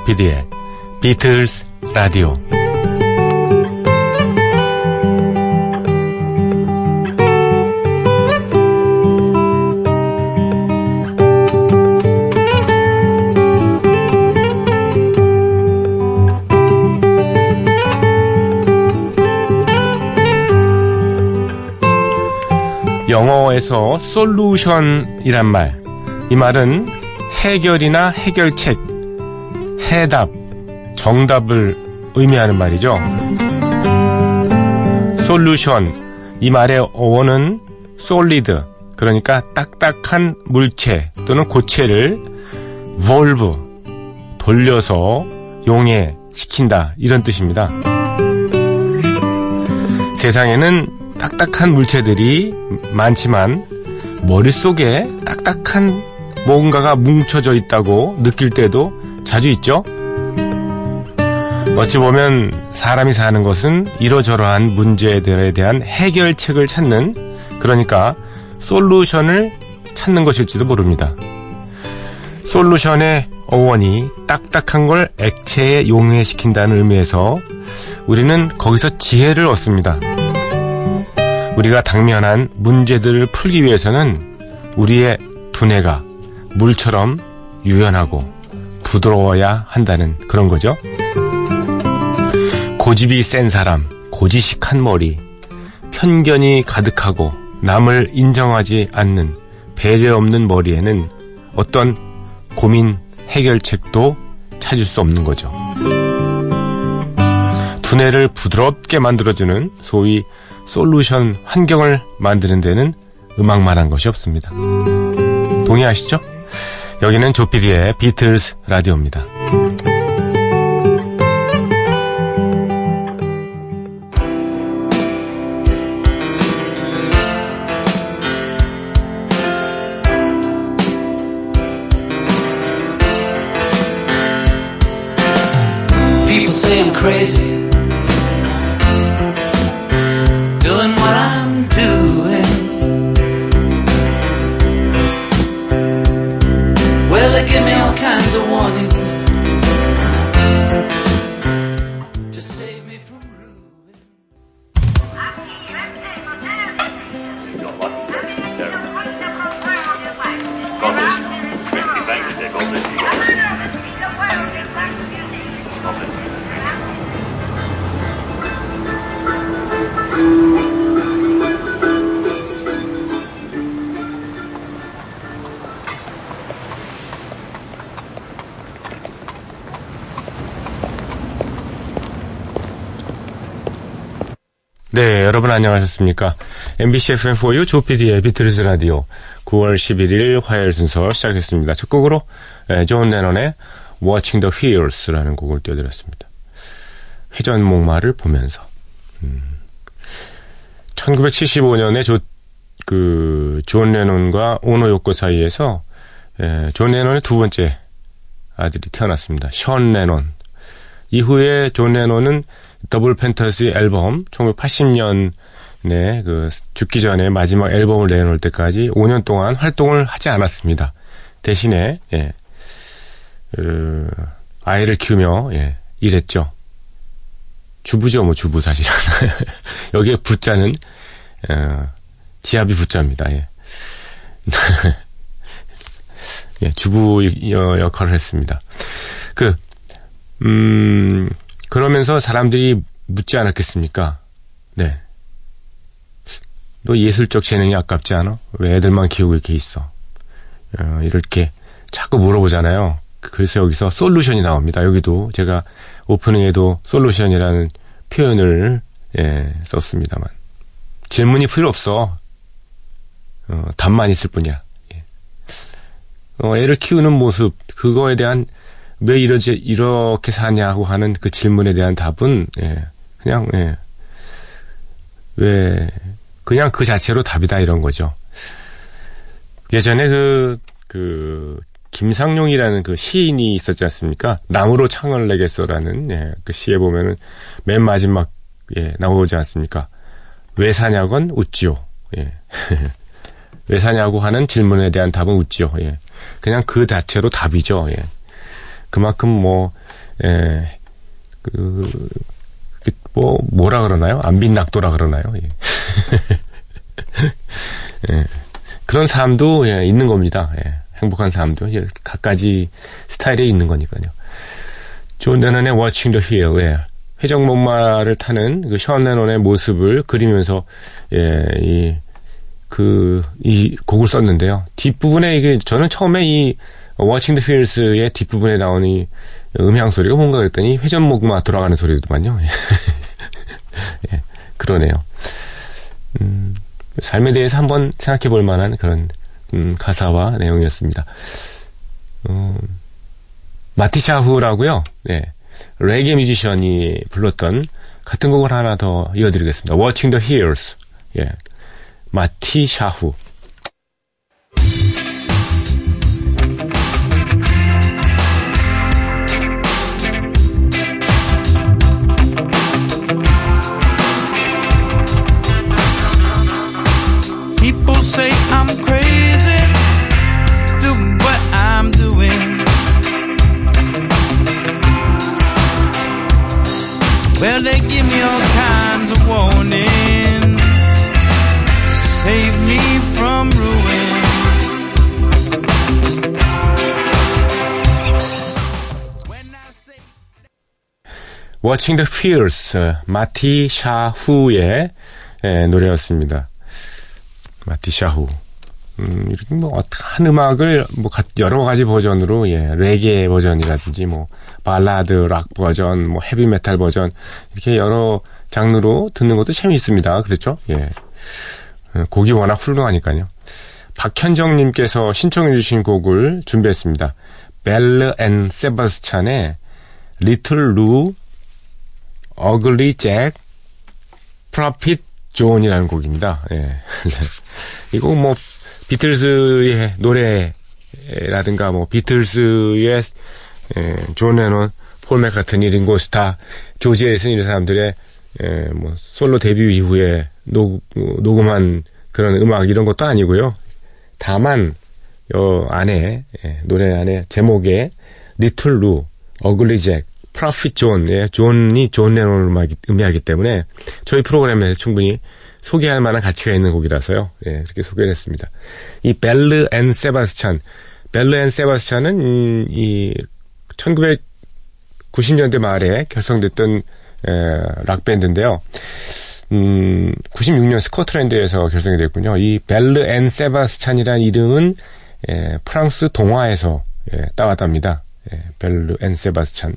조피디의 비틀스 라디오. 영어에서 솔루션이란 말, 이 말은 해결이나 해결책, 해답, 정답을 의미하는 말이죠. 솔루션, 이 말의 어원은 솔리드, 그러니까 딱딱한 물체 또는 고체를 volve, 돌려서 용해시킨다, 이런 뜻입니다. 세상에는 딱딱한 물체들이 많지만 머릿속에 딱딱한 뭔가가 뭉쳐져 있다고 느낄 때도 자주 있죠? 어찌 보면 사람이 사는 것은 이러저러한 문제들에 대한 해결책을 찾는, 그러니까 솔루션을 찾는 것일지도 모릅니다. 솔루션의 어원이 딱딱한 걸 액체에 용해시킨다는 의미에서 우리는 거기서 지혜를 얻습니다. 우리가 당면한 문제들을 풀기 위해서는 우리의 두뇌가 물처럼 유연하고 부드러워야 한다는 그런 거죠. 고집이 센 사람, 고지식한 머리, 편견이 가득하고 남을 인정하지 않는 배려 없는 머리에는 어떤 고민 해결책도 찾을 수 없는 거죠. 두뇌를 부드럽게 만들어주는 소위 솔루션 환경을 만드는 데는 음악만 한 것이 없습니다. 동의하시죠? 여기는 조피디의 비틀스 라디오입니다. Corre. 네, 여러분 안녕하셨습니까? MBC FM4U 조피디의 비틀스 라디오 9월 11일 화요일 순서 시작했습니다. 첫 곡으로 예, 존 레넌의 Watching the Wheels라는 곡을 띄워드렸습니다. 회전 목마를 보면서 음, 1975년에 조, 그, 존 레논과 오노 요코 사이에서 예, 존 레논의 두 번째 아들이 태어났습니다. 션 레논. 이후에 존 레논은 더블 팬터시 앨범 1980년에 그 죽기 전에 마지막 앨범을 내놓을 때까지 5년 동안 활동을 하지 않았습니다. 대신에 예, 그, 아이를 키우며 예, 일했죠. 주부죠, 뭐 주부 사실은 여기에 부자는 어, 지압이 부자입니다. 예. 예, 주부 여- 역할을 했습니다. 그 음, 그러면서 사람들이 묻지 않았겠습니까? 네. 너 예술적 재능이 아깝지 않아? 왜 애들만 키우고 이렇게 있어? 어, 이렇게 자꾸 물어보잖아요. 그래서 여기서 솔루션이 나옵니다. 여기도 제가 오프닝에도 솔루션이라는 표현을 예, 썼습니다만 질문이 필요 없어. 어, 답만 있을 뿐이야. 예. 어, 애를 키우는 모습 그거에 대한 왜 이러지 이렇게 사냐고 하는 그 질문에 대한 답은 예, 그냥 예, 왜 그냥 그 자체로 답이다 이런 거죠. 예전에 그, 그, 김상용이라는 그 시인이 있었지 않습니까? 나무로 창을 내겠어라는, 예, 그 시에 보면은 맨 마지막, 예, 나오지 않습니까? 왜 사냐건 웃지요. 예. 왜 사냐고 하는 질문에 대한 답은 웃지요. 예. 그냥 그 자체로 답이죠. 예. 그만큼 뭐, 예, 그, 그 뭐, 뭐라 그러나요? 안빈 낙도라 그러나요? 예. 예. 그런 사람도 예, 있는 겁니다. 예. 행복한 사람도 예, 각가지 스타일에 있는 거니까요. 존 레논의 Watching the Wheels, 예. 회전 목마를 타는 그 션 레논의 모습을 그리면서 예, 이, 그, 이 곡을 썼는데요. 뒷부분에 이게, 저는 처음에 이 Watching the Hills의 뒷부분에 나오는 이 음향 소리가 뭔가 그랬더니 회전목마 돌아가는 소리더만요. 예, 그러네요. 음, 삶에 대해서 한번 생각해 볼 만한 그런 음, 가사와 내용이었습니다. 음, 마티샤후라고요. 네. 레게 뮤지션이 불렀던 같은 곡을 하나 더 이어드리겠습니다. Watching the Hills. 예. 마티샤후. Watching the Wheels. 마티샤후의 예, 노래였습니다. 마티샤후. 음, 이렇게 뭐, 어떤 한 음악을, 뭐, 가- 여러 가지 버전으로, 예, 레게 버전이라든지, 뭐, 발라드, 락 버전, 뭐, 헤비 메탈 버전, 이렇게 여러 장르로 듣는 것도 재미있습니다. 그렇죠? 예. 어, 곡이 워낙 훌륭하니까요. 박현정님께서 신청해주신 곡을 준비했습니다. Belle and Sebastian의 Little Lou, Ugly Jack, Prophet John이라는 곡입니다. 예. 네. 이곡 뭐 비틀즈의 노래라든가 뭐 비틀즈의 예, 존 레논, 폴 맥카트니, 링고 스타, 조지 해리슨 이런 사람들의 예, 뭐 솔로 데뷔 이후에 녹, 녹음한 그런 음악 이런 것도 아니고요. 다만 요 안에 예, 노래 안에 제목에 Little Lou, Ugly Jack, Prophet John, 예, 존이 존 레논을 의미하기 때문에 저희 프로그램에서 충분히 소개할 만한 가치가 있는 곡이라서요. 예, 그렇게 소개를 했습니다. 이 벨르 앤 세바스찬, 벨르 앤 세바스찬은 음, 이 1990년대 말에 결성됐던 에, 락 밴드인데요. 음, 96년 스코틀랜드에서 결성이 됐군요. 이 Belle and Sebastian이라는 이름은 예, 프랑스 동화에서 예, 따왔답니다. 예, Belle and Sebastian.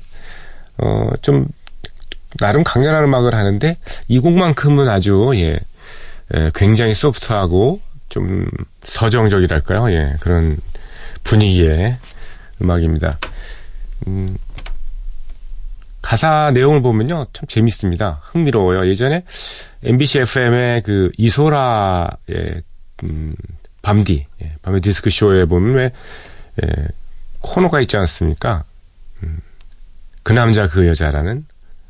어, 좀 나름 강렬한 음악을 하는데 이 곡만큼은 아주 예, 예, 굉장히 소프트하고 좀 서정적이랄까요? 예, 그런 분위기의 음악입니다. 음, 가사 내용을 보면요, 참 재밌습니다. 흥미로워요. 예전에 MBC FM의 그 이소라의 음, 밤디, 예, 밤의 디스크 쇼에 보면 왜 예, 코너가 있지 않습니까? 음, 그 남자 그 여자라는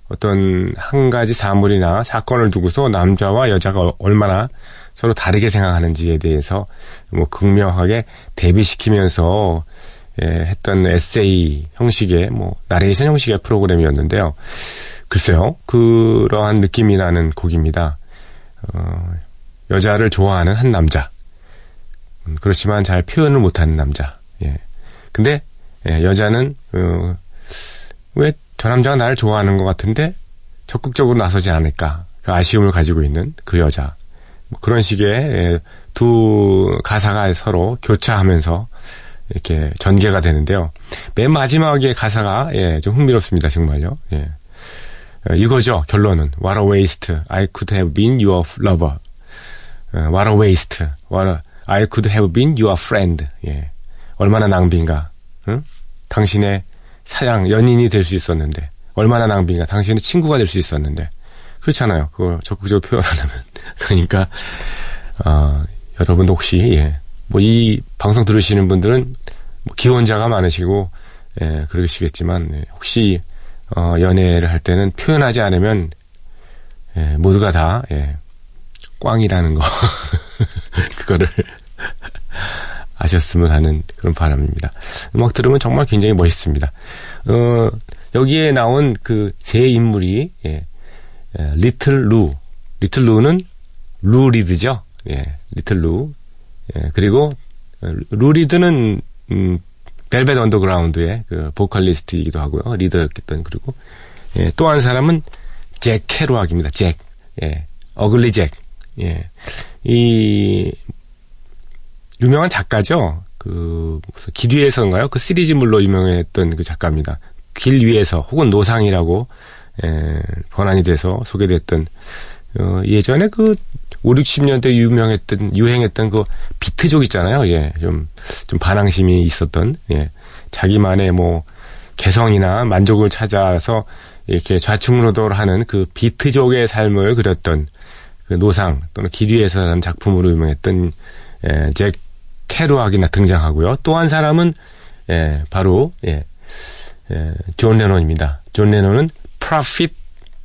어떤 한 가지 사물이나 사건을 두고서 남자와 여자가 얼마나 서로 다르게 생각하는지에 대해서 뭐 극명하게 대비시키면서 예, 했던 에세이 형식의 뭐 나레이션 형식의 프로그램이었는데요. 글쎄요, 그러한 느낌이 나는 곡입니다. 어, 여자를 좋아하는 한 남자. 음, 그렇지만 잘 표현을 못하는 남자. 예. 근데 예, 여자는 어, 왜 저 남자가 나를 좋아하는 것 같은데 적극적으로 나서지 않을까 그 아쉬움을 가지고 있는 그 여자 뭐 그런 식의 예, 두 가사가 서로 교차하면서 이렇게 전개가 되는데요. 맨 마지막에 가사가 예, 좀 흥미롭습니다 정말요. 예. 어, 이거죠 결론은 What a waste I could have been your lover. 어, What a waste What a, I could have been your friend. 예. 얼마나 낭비인가. 응? 당신의 사랑, 연인이 될 수 있었는데, 얼마나 낭비인가. 당신의 친구가 될 수 있었는데. 그렇잖아요. 그걸 적극적으로 표현하려면. 그러니까, 어, 여러분 혹시, 예, 뭐 이 방송 들으시는 분들은 뭐 기혼자가 많으시고, 예, 그러시겠지만, 예, 혹시, 어, 연애를 할 때는 표현하지 않으면, 예, 모두가 다, 예, 꽝이라는 거. 그거를 아셨으면 하는 그런 바람입니다. 음악 들으면 정말 굉장히 멋있습니다. 어, 여기에 나온 그 세 인물이, 예, 예, Little Lou. Little Lou는 루 리드죠. 예, Little Lou. 예, 그리고 어, 루 리드는, 음, Velvet Underground의 그 보컬리스트이기도 하고요. 리더였던 그리고 예, 또 한 사람은 잭 케루악입니다. 잭. 예. Ugly Jack. 예. 이 유명한 작가죠. 그 길 위에서인가요? 그 시리즈물로 유명했던 그 작가입니다. 길 위에서 혹은 노상이라고 예, 번안이 돼서 소개됐던 어, 예전에 그 5, 60년대 유명했던 유행했던 그 비트족 있잖아요. 예. 좀 좀 반항심이 있었던 예. 자기만의 뭐 개성이나 만족을 찾아서 이렇게 좌충우돌 하는 그 비트족의 삶을 그렸던 그 노상 또는 길 위에서라는 작품으로 유명했던 예, 잭 케루악이 등장하고요. 또 한 사람은 예, 바로 예, 예, 존 레논입니다. 존 레논은 Prophet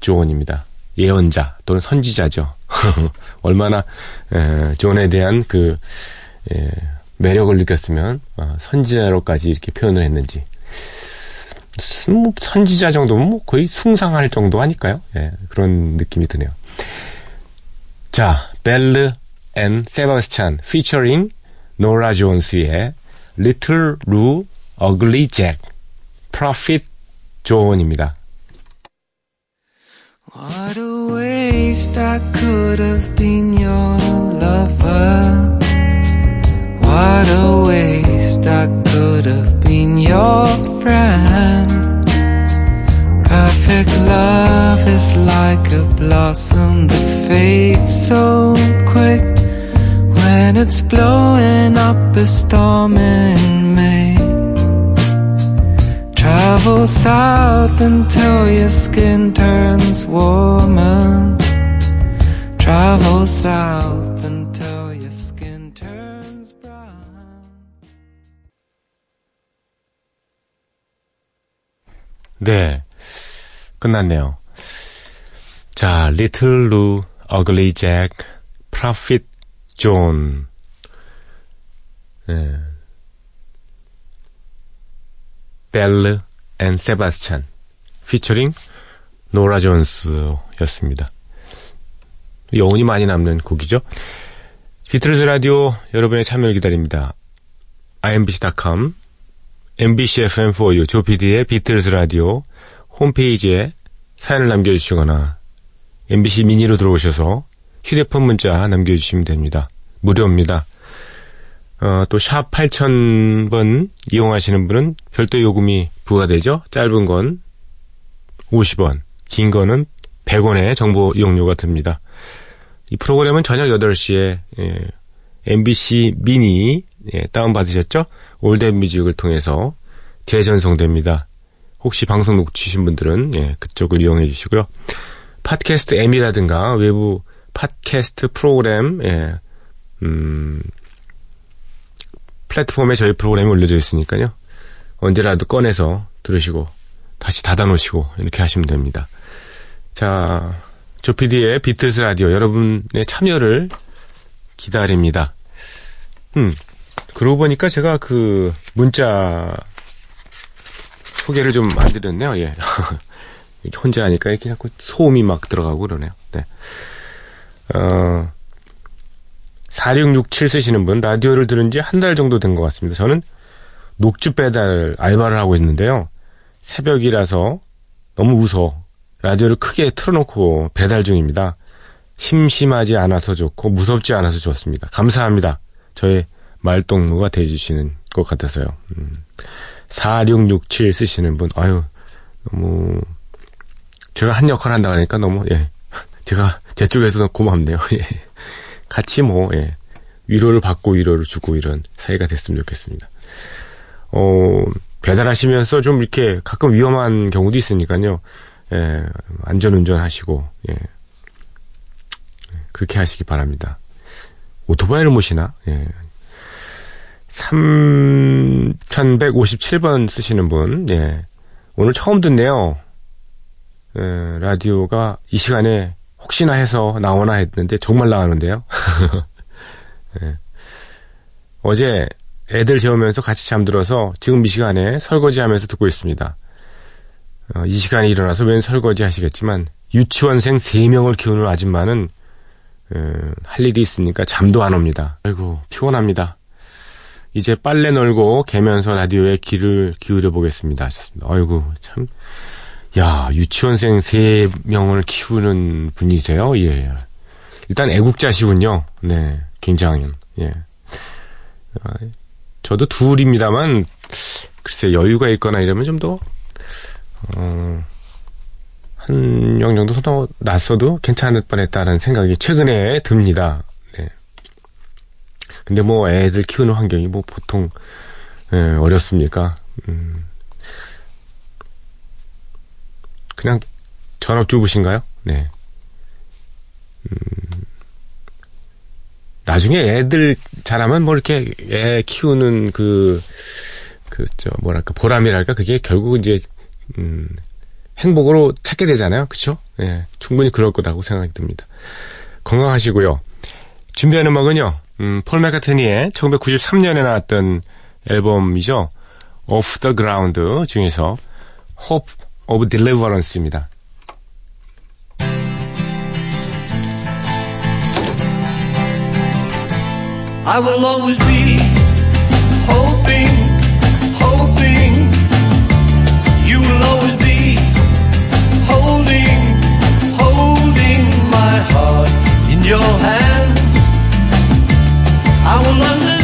John입니다. 예언자 또는 선지자죠. 얼마나 에, 존에 대한 그 예, 매력을 느꼈으면 어, 선지자로까지 이렇게 표현을 했는지 뭐 선지자 정도면 뭐 거의 숭상할 정도 하니까요. 예, 그런 느낌이 드네요. 자, 벨르 앤 세바스찬 피처링 노라 존스의 Little Lou Ugly Jack Prophet 존입니다. What a waste I could have been your lover. What a waste I could have been your friend. Perfect love is like a blossom that fades so quick when it's blowing up a storm in May. Travel south until your skin turns warmer. Travel south until your skin turns brown. 네. 끝났네요. 자, 리틀 루, 어글리 잭, 프로핏 존. 네. Belle and Sebastian featuring 노라 존스였습니다. 여운이 많이 남는 곡이죠. 비틀즈 라디오 여러분의 참여를 기다립니다. imbc.com MBC FM4U 조피디의 비틀즈 라디오 홈페이지에 사연을 남겨주시거나 MBC 미니로 들어오셔서 휴대폰 문자 남겨주시면 됩니다. 무료입니다. 어, 또 샵 8000번 이용하시는 분은 별도 요금이 부과되죠. 짧은 건 50원, 긴 거는 100원의 정보 이용료가 듭니다. 이 프로그램은 저녁 8시에 예, MBC 미니 예, 다운받으셨죠? 올댓 뮤직을 통해서 재전송됩니다. 혹시 방송 놓치신 분들은 예, 그쪽을 이용해 주시고요. 팟캐스트 M이라든가 외부 팟캐스트 프로그램 예, 음, 플랫폼에 저희 프로그램이 올려져 있으니까요. 언제라도 꺼내서 들으시고 다시 닫아놓으시고 이렇게 하시면 됩니다. 자, 조피디의 비틀스 라디오 여러분의 참여를 기다립니다. 음, 그러고 보니까 제가 그 문자 소개를 좀 안 드렸네요. 예. 혼자 하니까 이렇게 자꾸 소음이 막 들어가고 그러네요. 네. 어, 4667 쓰시는 분, 라디오를 들은 지 한 달 정도 된 것 같습니다. 저는 녹주 배달 알바를 하고 있는데요. 새벽이라서 너무 무서워. 라디오를 크게 틀어놓고 배달 중입니다. 심심하지 않아서 좋고 무섭지 않아서 좋습니다. 감사합니다. 저의 말동무가 돼주시는 것 같아서요. 음. 4667 쓰시는 분, 아유, 너무, 제가 한 역할 한다 하니까 너무, 예. 제가, 제 쪽에서는 고맙네요. 예. 같이 뭐, 예. 위로를 받고 위로를 주고 이런 사이가 됐으면 좋겠습니다. 어, 배달하시면서 좀 이렇게 가끔 위험한 경우도 있으니까요. 예, 안전 운전하시고, 예. 그렇게 하시기 바랍니다. 오토바이를 모시나? 예. 3157번 쓰시는 분, 예. 오늘 처음 듣네요. 예, 라디오가 이 시간에 혹시나 해서 나오나 했는데 정말 나오는데요. 예. 어제 애들 재우면서 같이 잠들어서 지금 이 시간에 설거지 하면서 듣고 있습니다. 어, 이 시간에 일어나서 웬 설거지 하시겠지만 유치원생 3명을 키우는 아줌마는 어, 할 일이 있으니까 잠도 안 옵니다. 아이고 피곤합니다. 이제 빨래 널고 개면서 라디오에 귀를 기울여 보겠습니다. 아이고 참. 야 유치원생 3명을 키우는 분이세요? 예. 일단 애국자시군요. 네, 굉장히. 예. 아, 저도 둘입니다만 글쎄 여유가 있거나 이러면 좀 더 어, 한 명 정도 더 났어도 괜찮을 뻔 했다는 생각이 최근에 듭니다. 네. 근데 뭐 애들 키우는 환경이 뭐 보통 예, 어렵습니까? 음. 그냥 전업주부신가요? 네. 음. 나중에 애들 자라면 뭐 이렇게 애 키우는 그, 그, 저, 뭐랄까, 보람이랄까, 그게 결국 이제, 음, 행복으로 찾게 되잖아요. 그쵸? 예, 충분히 그럴 거라고 생각이 듭니다. 건강하시고요. 준비한 음악은요, 음, 폴 맥카트니의 1993년에 나왔던 앨범이죠. Off the Ground 중에서 Hope of Deliverance입니다. I will always be hoping, hoping. You will always be holding, holding my heart in your hand. I will understand.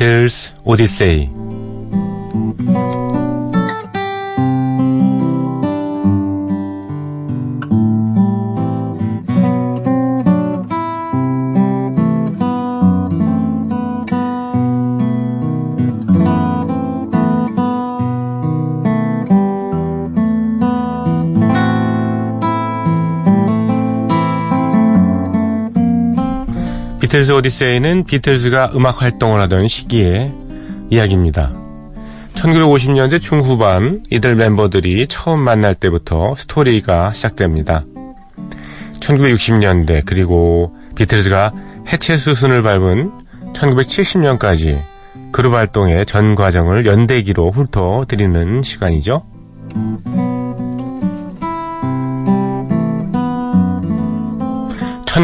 비틀스 오디세이 비틀즈 오디세이는 비틀즈가 음악 활동을 하던 시기의 이야기입니다. 1950년대 중후반 이들 멤버들이 처음 만날 때부터 스토리가 시작됩니다. 1960년대 그리고 비틀즈가 해체 수순을 밟은 1970년까지 그룹 활동의 전 과정을 연대기로 훑어드리는 시간이죠.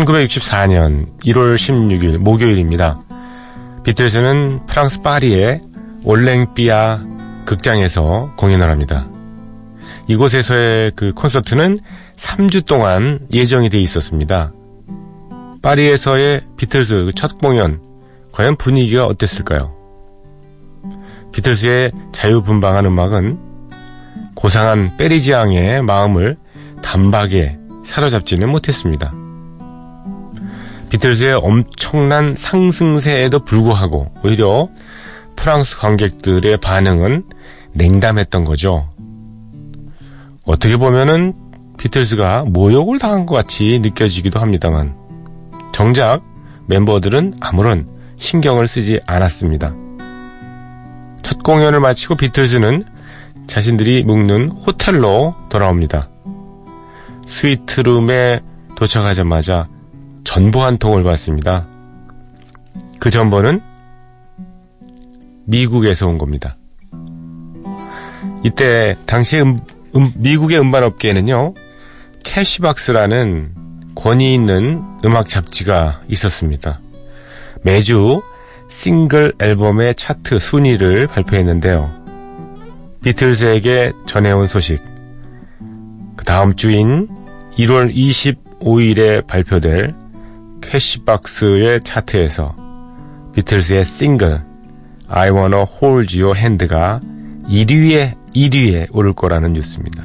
1964년 1월 16일 목요일입니다. 비틀즈는 프랑스 파리의 올랭피아 극장에서 공연을 합니다. 이곳에서의 그 콘서트는 3주 동안 예정이 돼 있었습니다. 파리에서의 비틀즈 첫 공연, 과연 분위기가 어땠을까요? 비틀즈의 자유분방한 음악은 고상한 페리지앙의 마음을 단박에 사로잡지는 못했습니다. 비틀즈의 엄청난 상승세에도 불구하고 오히려 프랑스 관객들의 반응은 냉담했던 거죠. 어떻게 보면은 비틀즈가 모욕을 당한 것 같이 느껴지기도 합니다만 정작 멤버들은 아무런 신경을 쓰지 않았습니다. 첫 공연을 마치고 비틀즈는 자신들이 묵는 호텔로 돌아옵니다. 스위트룸에 도착하자마자 전보 한 통을 받습니다. 그 전보는 미국에서 온 겁니다. 이때 당시 음, 음, 미국의 음반 업계에는요 캐시박스라는 권위 있는 음악 잡지가 있었습니다. 매주 싱글 앨범의 차트 순위를 발표했는데요. 비틀즈에게 전해온 소식. 그 다음 주인 1월 25일에 발표될 캐시박스의 차트에서 비틀스의 싱글 I Wanna Hold Your Hand가 1위에 1위에 오를 거라는 뉴스입니다.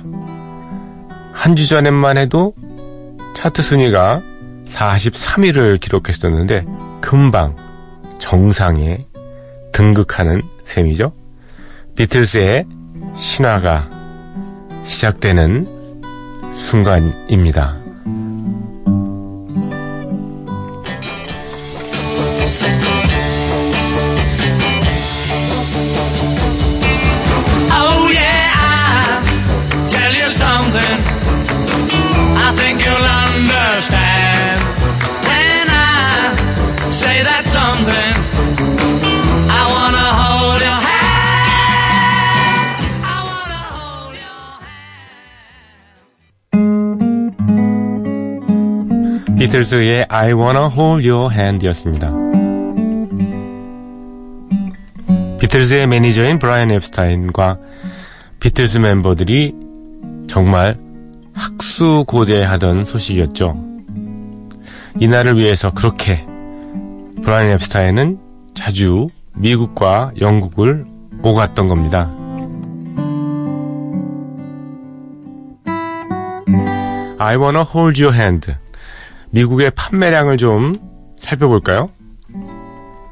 한 주 전에만 해도 차트 순위가 43위를 기록했었는데 금방 정상에 등극하는 셈이죠. 비틀스의 신화가 시작되는 순간입니다. 비틀스의 I Wanna Hold Your Hand이었습니다. 비틀스의 매니저인 브라이언 엡스타인과 비틀스 멤버들이 정말 학수고대하던 소식이었죠. 이날을 위해서 그렇게 브라이언 엡스타인은 자주 미국과 영국을 오갔던 겁니다. I wanna hold your hand. 미국의 판매량을 좀 살펴볼까요?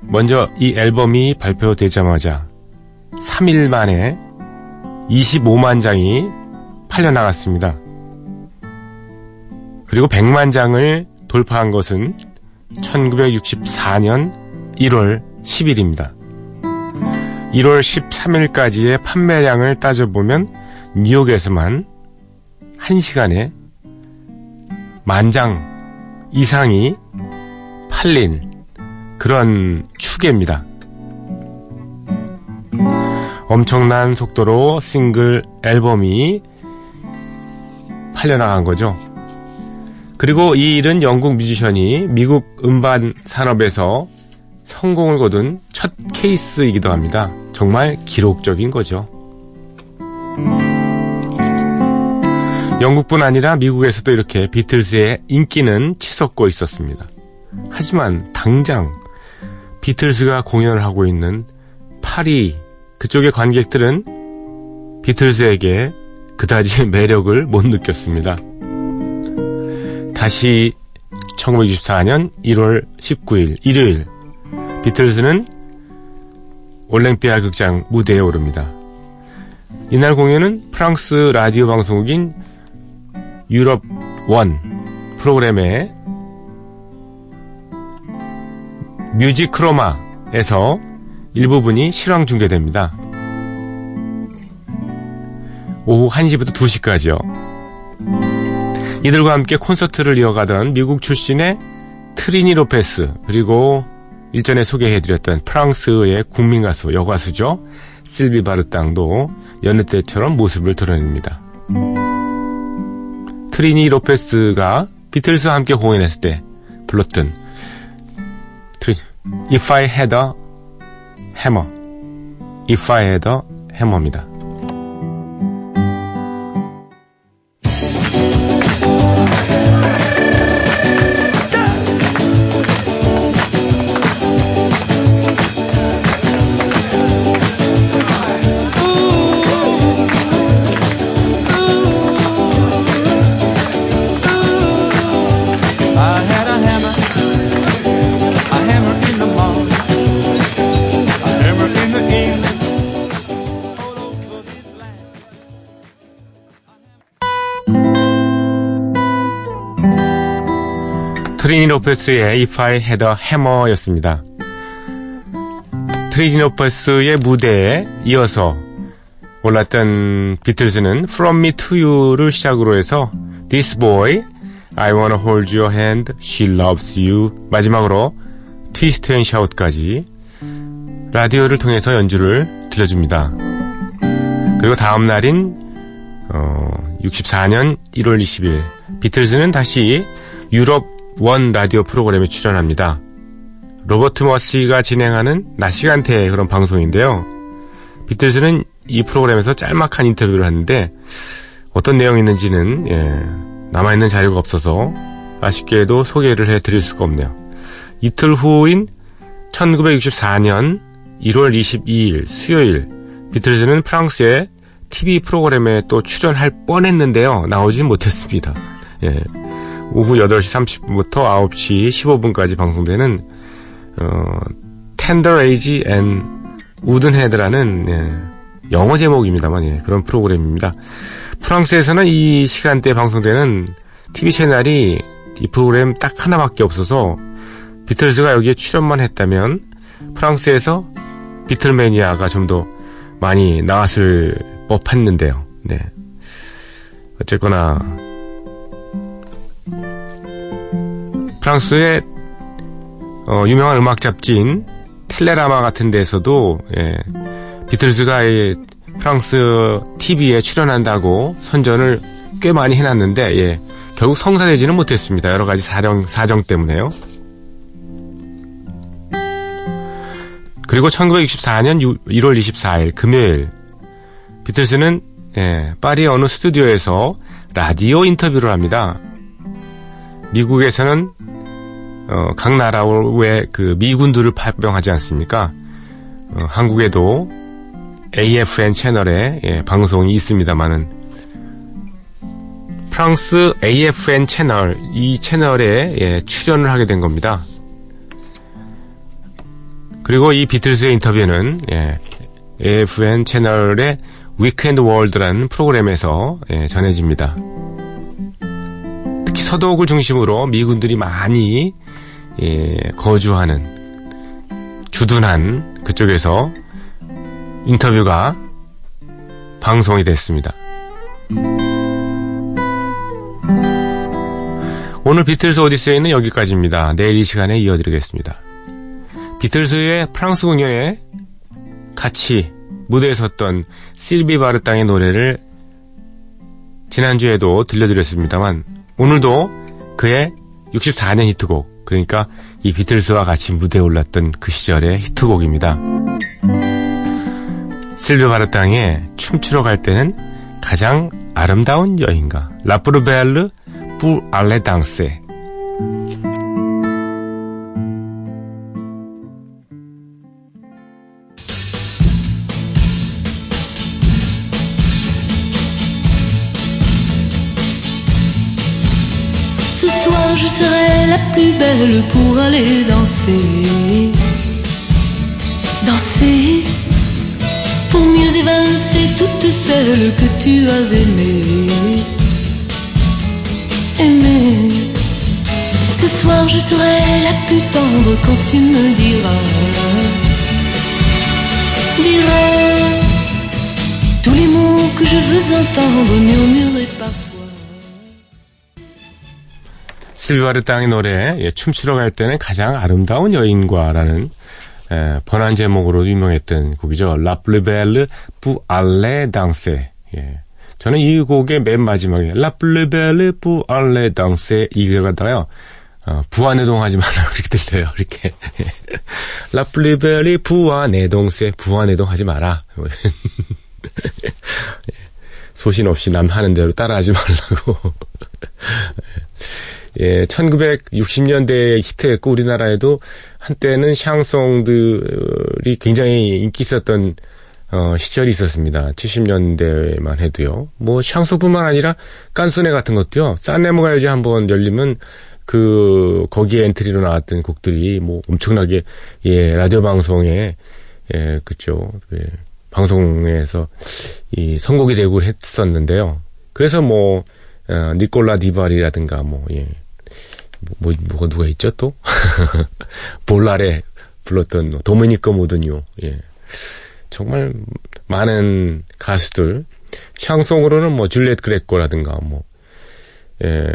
먼저 이 앨범이 발표되자마자 3일 만에 25만 장이 팔려나갔습니다. 그리고 100만 장을 돌파한 것은 1964년 1월 10일입니다. 1월 13일까지의 판매량을 따져보면 뉴욕에서만 1시간에 만장 이상이 팔린 그런 추계입니다. 엄청난 속도로 싱글 앨범이 팔려나간 거죠. 그리고 이 일은 영국 뮤지션이 미국 음반 산업에서 성공을 거둔 첫 케이스이기도 합니다. 정말 기록적인 거죠. 영국뿐 아니라 미국에서도 이렇게 비틀스의 인기는 치솟고 있었습니다. 하지만 당장 비틀스가 공연을 하고 있는 파리 그쪽의 관객들은 비틀스에게 그다지 매력을 못 느꼈습니다. 다시 1964년 1월 19일 일요일 비틀스는 올랭피아 극장 무대에 오릅니다. 이날 공연은 프랑스 라디오 방송국인 Europe One 프로그램의 Musicorama에서 일부분이 실황 중계됩니다. 오후 1시부터 2시까지요. 이들과 함께 콘서트를 이어가던 미국 출신의 트리니 로페스 그리고 일전에 소개해드렸던 프랑스의 국민 가수 여가수죠 실비 바르땅도 여느 때처럼 모습을 드러냅니다. 트리니 로페스가 비틀스와 함께 공연했을 때 불렀던 트리, If I Had a Hammer, If I Had a Hammer입니다. 트리니 로페스의 If I Had a Hammer였습니다. 트리니 로페스의 무대에 이어서 올랐던 비틀즈는 From Me to You를 시작으로 해서 This Boy, I Wanna Hold Your Hand, She Loves You 마지막으로 Twist and Shout까지 라디오를 통해서 연주를 들려줍니다. 그리고 다음 날인 어, 64년 1월 20일 비틀즈는 다시 유럽 원 라디오 프로그램에 출연합니다. 로버트 머시가 진행하는 낮 시간대 그런 방송인데요. 비틀즈는 이 프로그램에서 짤막한 인터뷰를 하는데 어떤 내용이 있는지는 예, 남아있는 자료가 없어서 아쉽게도 소개를 해드릴 수가 없네요. 이틀 후인 1964년 1월 22일 수요일 비틀즈는 프랑스의 TV 프로그램에 또 출연할 뻔했는데요. 나오진 못했습니다. 예. 오후 8시 30분부터 9시 15분까지 방송되는 어, Tender Age and Woodenhead라는 예, 영어 제목입니다만 예, 그런 프로그램입니다. 프랑스에서는 이 시간대에 방송되는 TV 채널이 이 프로그램 딱 하나밖에 없어서 비틀즈가 여기에 출연만 했다면 프랑스에서 비틀매니아가 좀 더 많이 나왔을 법했는데요. 네. 어쨌거나 프랑스의 어, 유명한 음악 잡지인 텔레라마 같은 데서도 예, 비틀즈가 이 프랑스 TV에 출연한다고 선전을 꽤 많이 해놨는데 예, 결국 성사되지는 못했습니다. 여러 가지 사정, 사정 때문에요. 그리고 1964년 1월 24일 금요일 비틀스는 예, 파리 어느 스튜디오에서 라디오 인터뷰를 합니다. 미국에서는 어, 각 나라의 그 미군들을 파병하지 않습니까? 어, 한국에도 AFN 채널에 예, 방송이 있습니다만은 프랑스 AFN 채널 이 채널에 예, 출연을 하게 된 겁니다. 그리고 이 비틀스의 인터뷰는 예, AFN 채널의 Weekend World라는 프로그램에서 예, 전해집니다. 서독을 중심으로 미군들이 많이 예, 거주하는 주둔한 그쪽에서 인터뷰가 방송이 됐습니다. 오늘 비틀스 오디세이는 여기까지입니다. 내일 이 시간에 이어드리겠습니다. 비틀스의 프랑스 공연에 같이 무대에 섰던 실비 바르땅의 노래를 지난주에도 들려드렸습니다만 오늘도 그의 64년 히트곡 그러니까 이 비틀스와 같이 무대에 올랐던 그 시절의 히트곡입니다. 실비 바르땅의 춤추러 갈 때는 가장 아름다운 여인가 라프르베르 부 알레 당세 je serai la plus belle pour aller danser. Danser pour mieux évincer toutes celles que tu as aimées. Aimer. Ce soir je serai la plus tendre quand tu me diras. Diras tous les mots que je veux entendre murmurés par 실비바르 땅의 노래 예, 춤추러 갈 때는 가장 아름다운 여인과라는 예, 번안 제목으로 유명했던 곡이죠. 라플레벨르 부 알레 당세. 예. 저는 이 곡의 맨 마지막에 라플레벨르 부 알레 당세 이걸 갖다가요. 어, 부안내동 하지 말라고 이렇게 들려요. 이렇게 라플레벨리 부안내동세 부안내동 하지 마라. 소신 없이 남 하는 대로 따라하지 말라고. 예, 1960년대에 히트했고 우리나라에도 한때는 샹송들이 굉장히 인기 있었던 어, 시절이 있었습니다. 70년대만 해도요. 뭐 샹송뿐만 아니라 깐소네 같은 것도요. 싼네모 가 요제 한번 열리면 그 거기에 엔트리로 나왔던 곡들이 뭐 엄청나게 예 라디오 방송에 예 그죠 예, 방송에서 이 선곡이 되고 했었는데요. 그래서 뭐 어, 니콜라 디발이라든가 뭐 예. 뭐, 뭐가 누가 있죠 또? 볼라레 불렀던 도미니코 모드뉴 예. 정말 많은 가수들 샹송으로는 뭐 줄리엣 그레코라든가 뭐 예.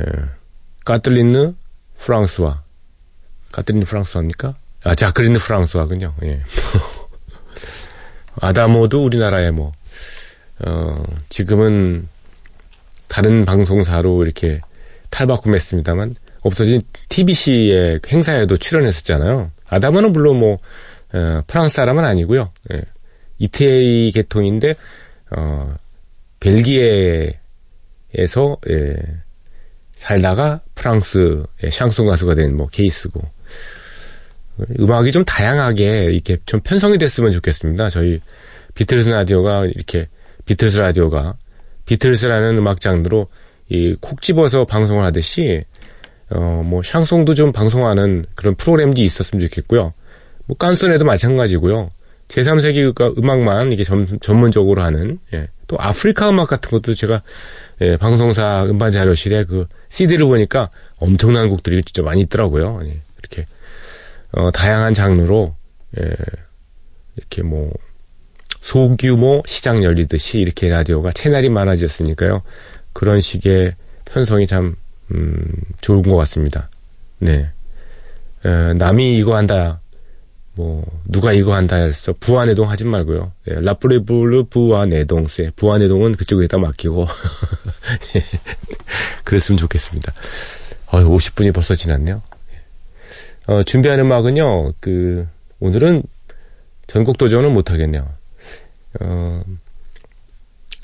까틀린느 프랑스와 까틀린느 프랑스와입니까? 아 자크린느 프랑스와군요. 예. 아다모도 우리나라에 뭐 어, 지금은 다른 방송사로 이렇게 탈바꿈했습니다만 없어진 TBC의 행사에도 출연했었잖아요. 아다모는 물론 뭐 어, 프랑스 사람은 아니고요. 예. 이태리 계통인데 어, 벨기에에서 예, 살다가 프랑스의 샹송 가수가 된 뭐 케이스고 음악이 좀 다양하게 이렇게 좀 편성이 됐으면 좋겠습니다. 저희 비틀스 라디오가 이렇게 비틀스 라디오가 비틀스라는 음악 장르로 이 콕 집어서 방송을 하듯이 어 뭐 샹송도 좀 방송하는 그런 프로그램도 있었으면 좋겠고요. 뭐 깐소네도 마찬가지고요. 제3세계 음악만 이게 전, 전문적으로 하는 예. 또 아프리카 음악 같은 것도 제가 예, 방송사 음반 자료실에 그 CD를 보니까 엄청난 곡들이 진짜 많이 있더라고요. 예, 이렇게 어, 다양한 장르로 예, 이렇게 뭐 소규모 시장 열리듯이 이렇게 라디오가 채널이 많아졌으니까요. 그런 식의 편성이 참 음, 좋은 것 같습니다. 네. 에, 남이 이거 한다. 뭐 누가 이거 한다 해서 부안해동 하지 말고요. 예, 라프레블루 부안해동세 부안해동은 그쪽에다 맡기고 예, 그랬으면 좋겠습니다. 어, 50분이 벌써 지났네요. 어, 준비한 음악은요. 그 오늘은 전곡 도전은 못 하겠네요. 어,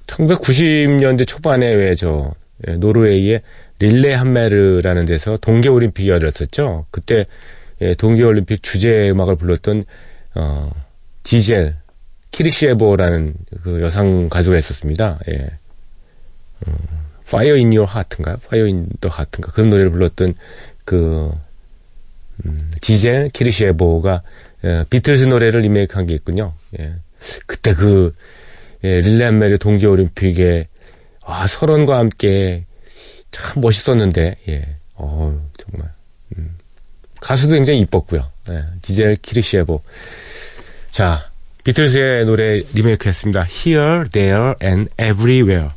1990년대 초반에 왜저 예, 노르웨이의 릴레 함메르라는 데서 동계올림픽이 열렸었죠. 그때 예, 동계올림픽 주제 음악을 불렀던 어, 지젤 키르시에보라는 그 여성 가수가 있었습니다. 예. 어, Fire in Your Heart인가요? Fire in the Heart인가? 그런 노래를 불렀던 그 음, 지젤 키르시에보가 예, 비틀즈 노래를 리메이크한 게 있군요. 예. 그때 그 예, 릴레한메르 동계올림픽에 와 설원과 함께 참 멋있었는데 예. 어 정말 음. 가수도 굉장히 이뻤고요. 예, 디젤 키르시에보. 자, 비틀즈의 노래 리메이크했습니다. Here, There, and Everywhere.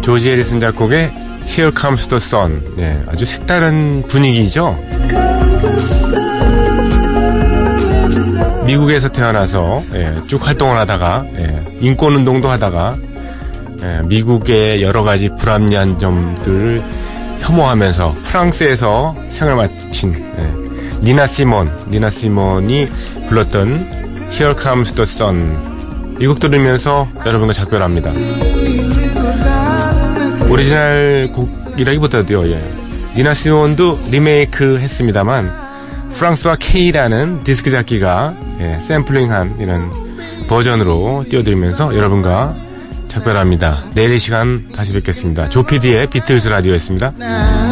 조지 해리슨 작곡의 Here Comes the Sun. 예, 아주 색다른 분위기죠. 미국에서 태어나서 예, 쭉 활동을 하다가 예, 인권 운동도 하다가 예, 미국의 여러 가지 불합리한 점들을 혐오하면서 프랑스에서 생을 마친 예, 니나 시몬, 니나 시몬이 불렀던 Here Comes the Sun 이 곡 들으면서 여러분과 작별합니다. 오리지널 곡이라기보다도요, 예. 니나 시몬도 리메이크 했습니다만, François K라는 디스크자키가, 예, 샘플링한 이런 버전으로 띄워드리면서 여러분과 작별합니다. 내일 이 시간 다시 뵙겠습니다. 조피디의 비틀즈 라디오였습니다.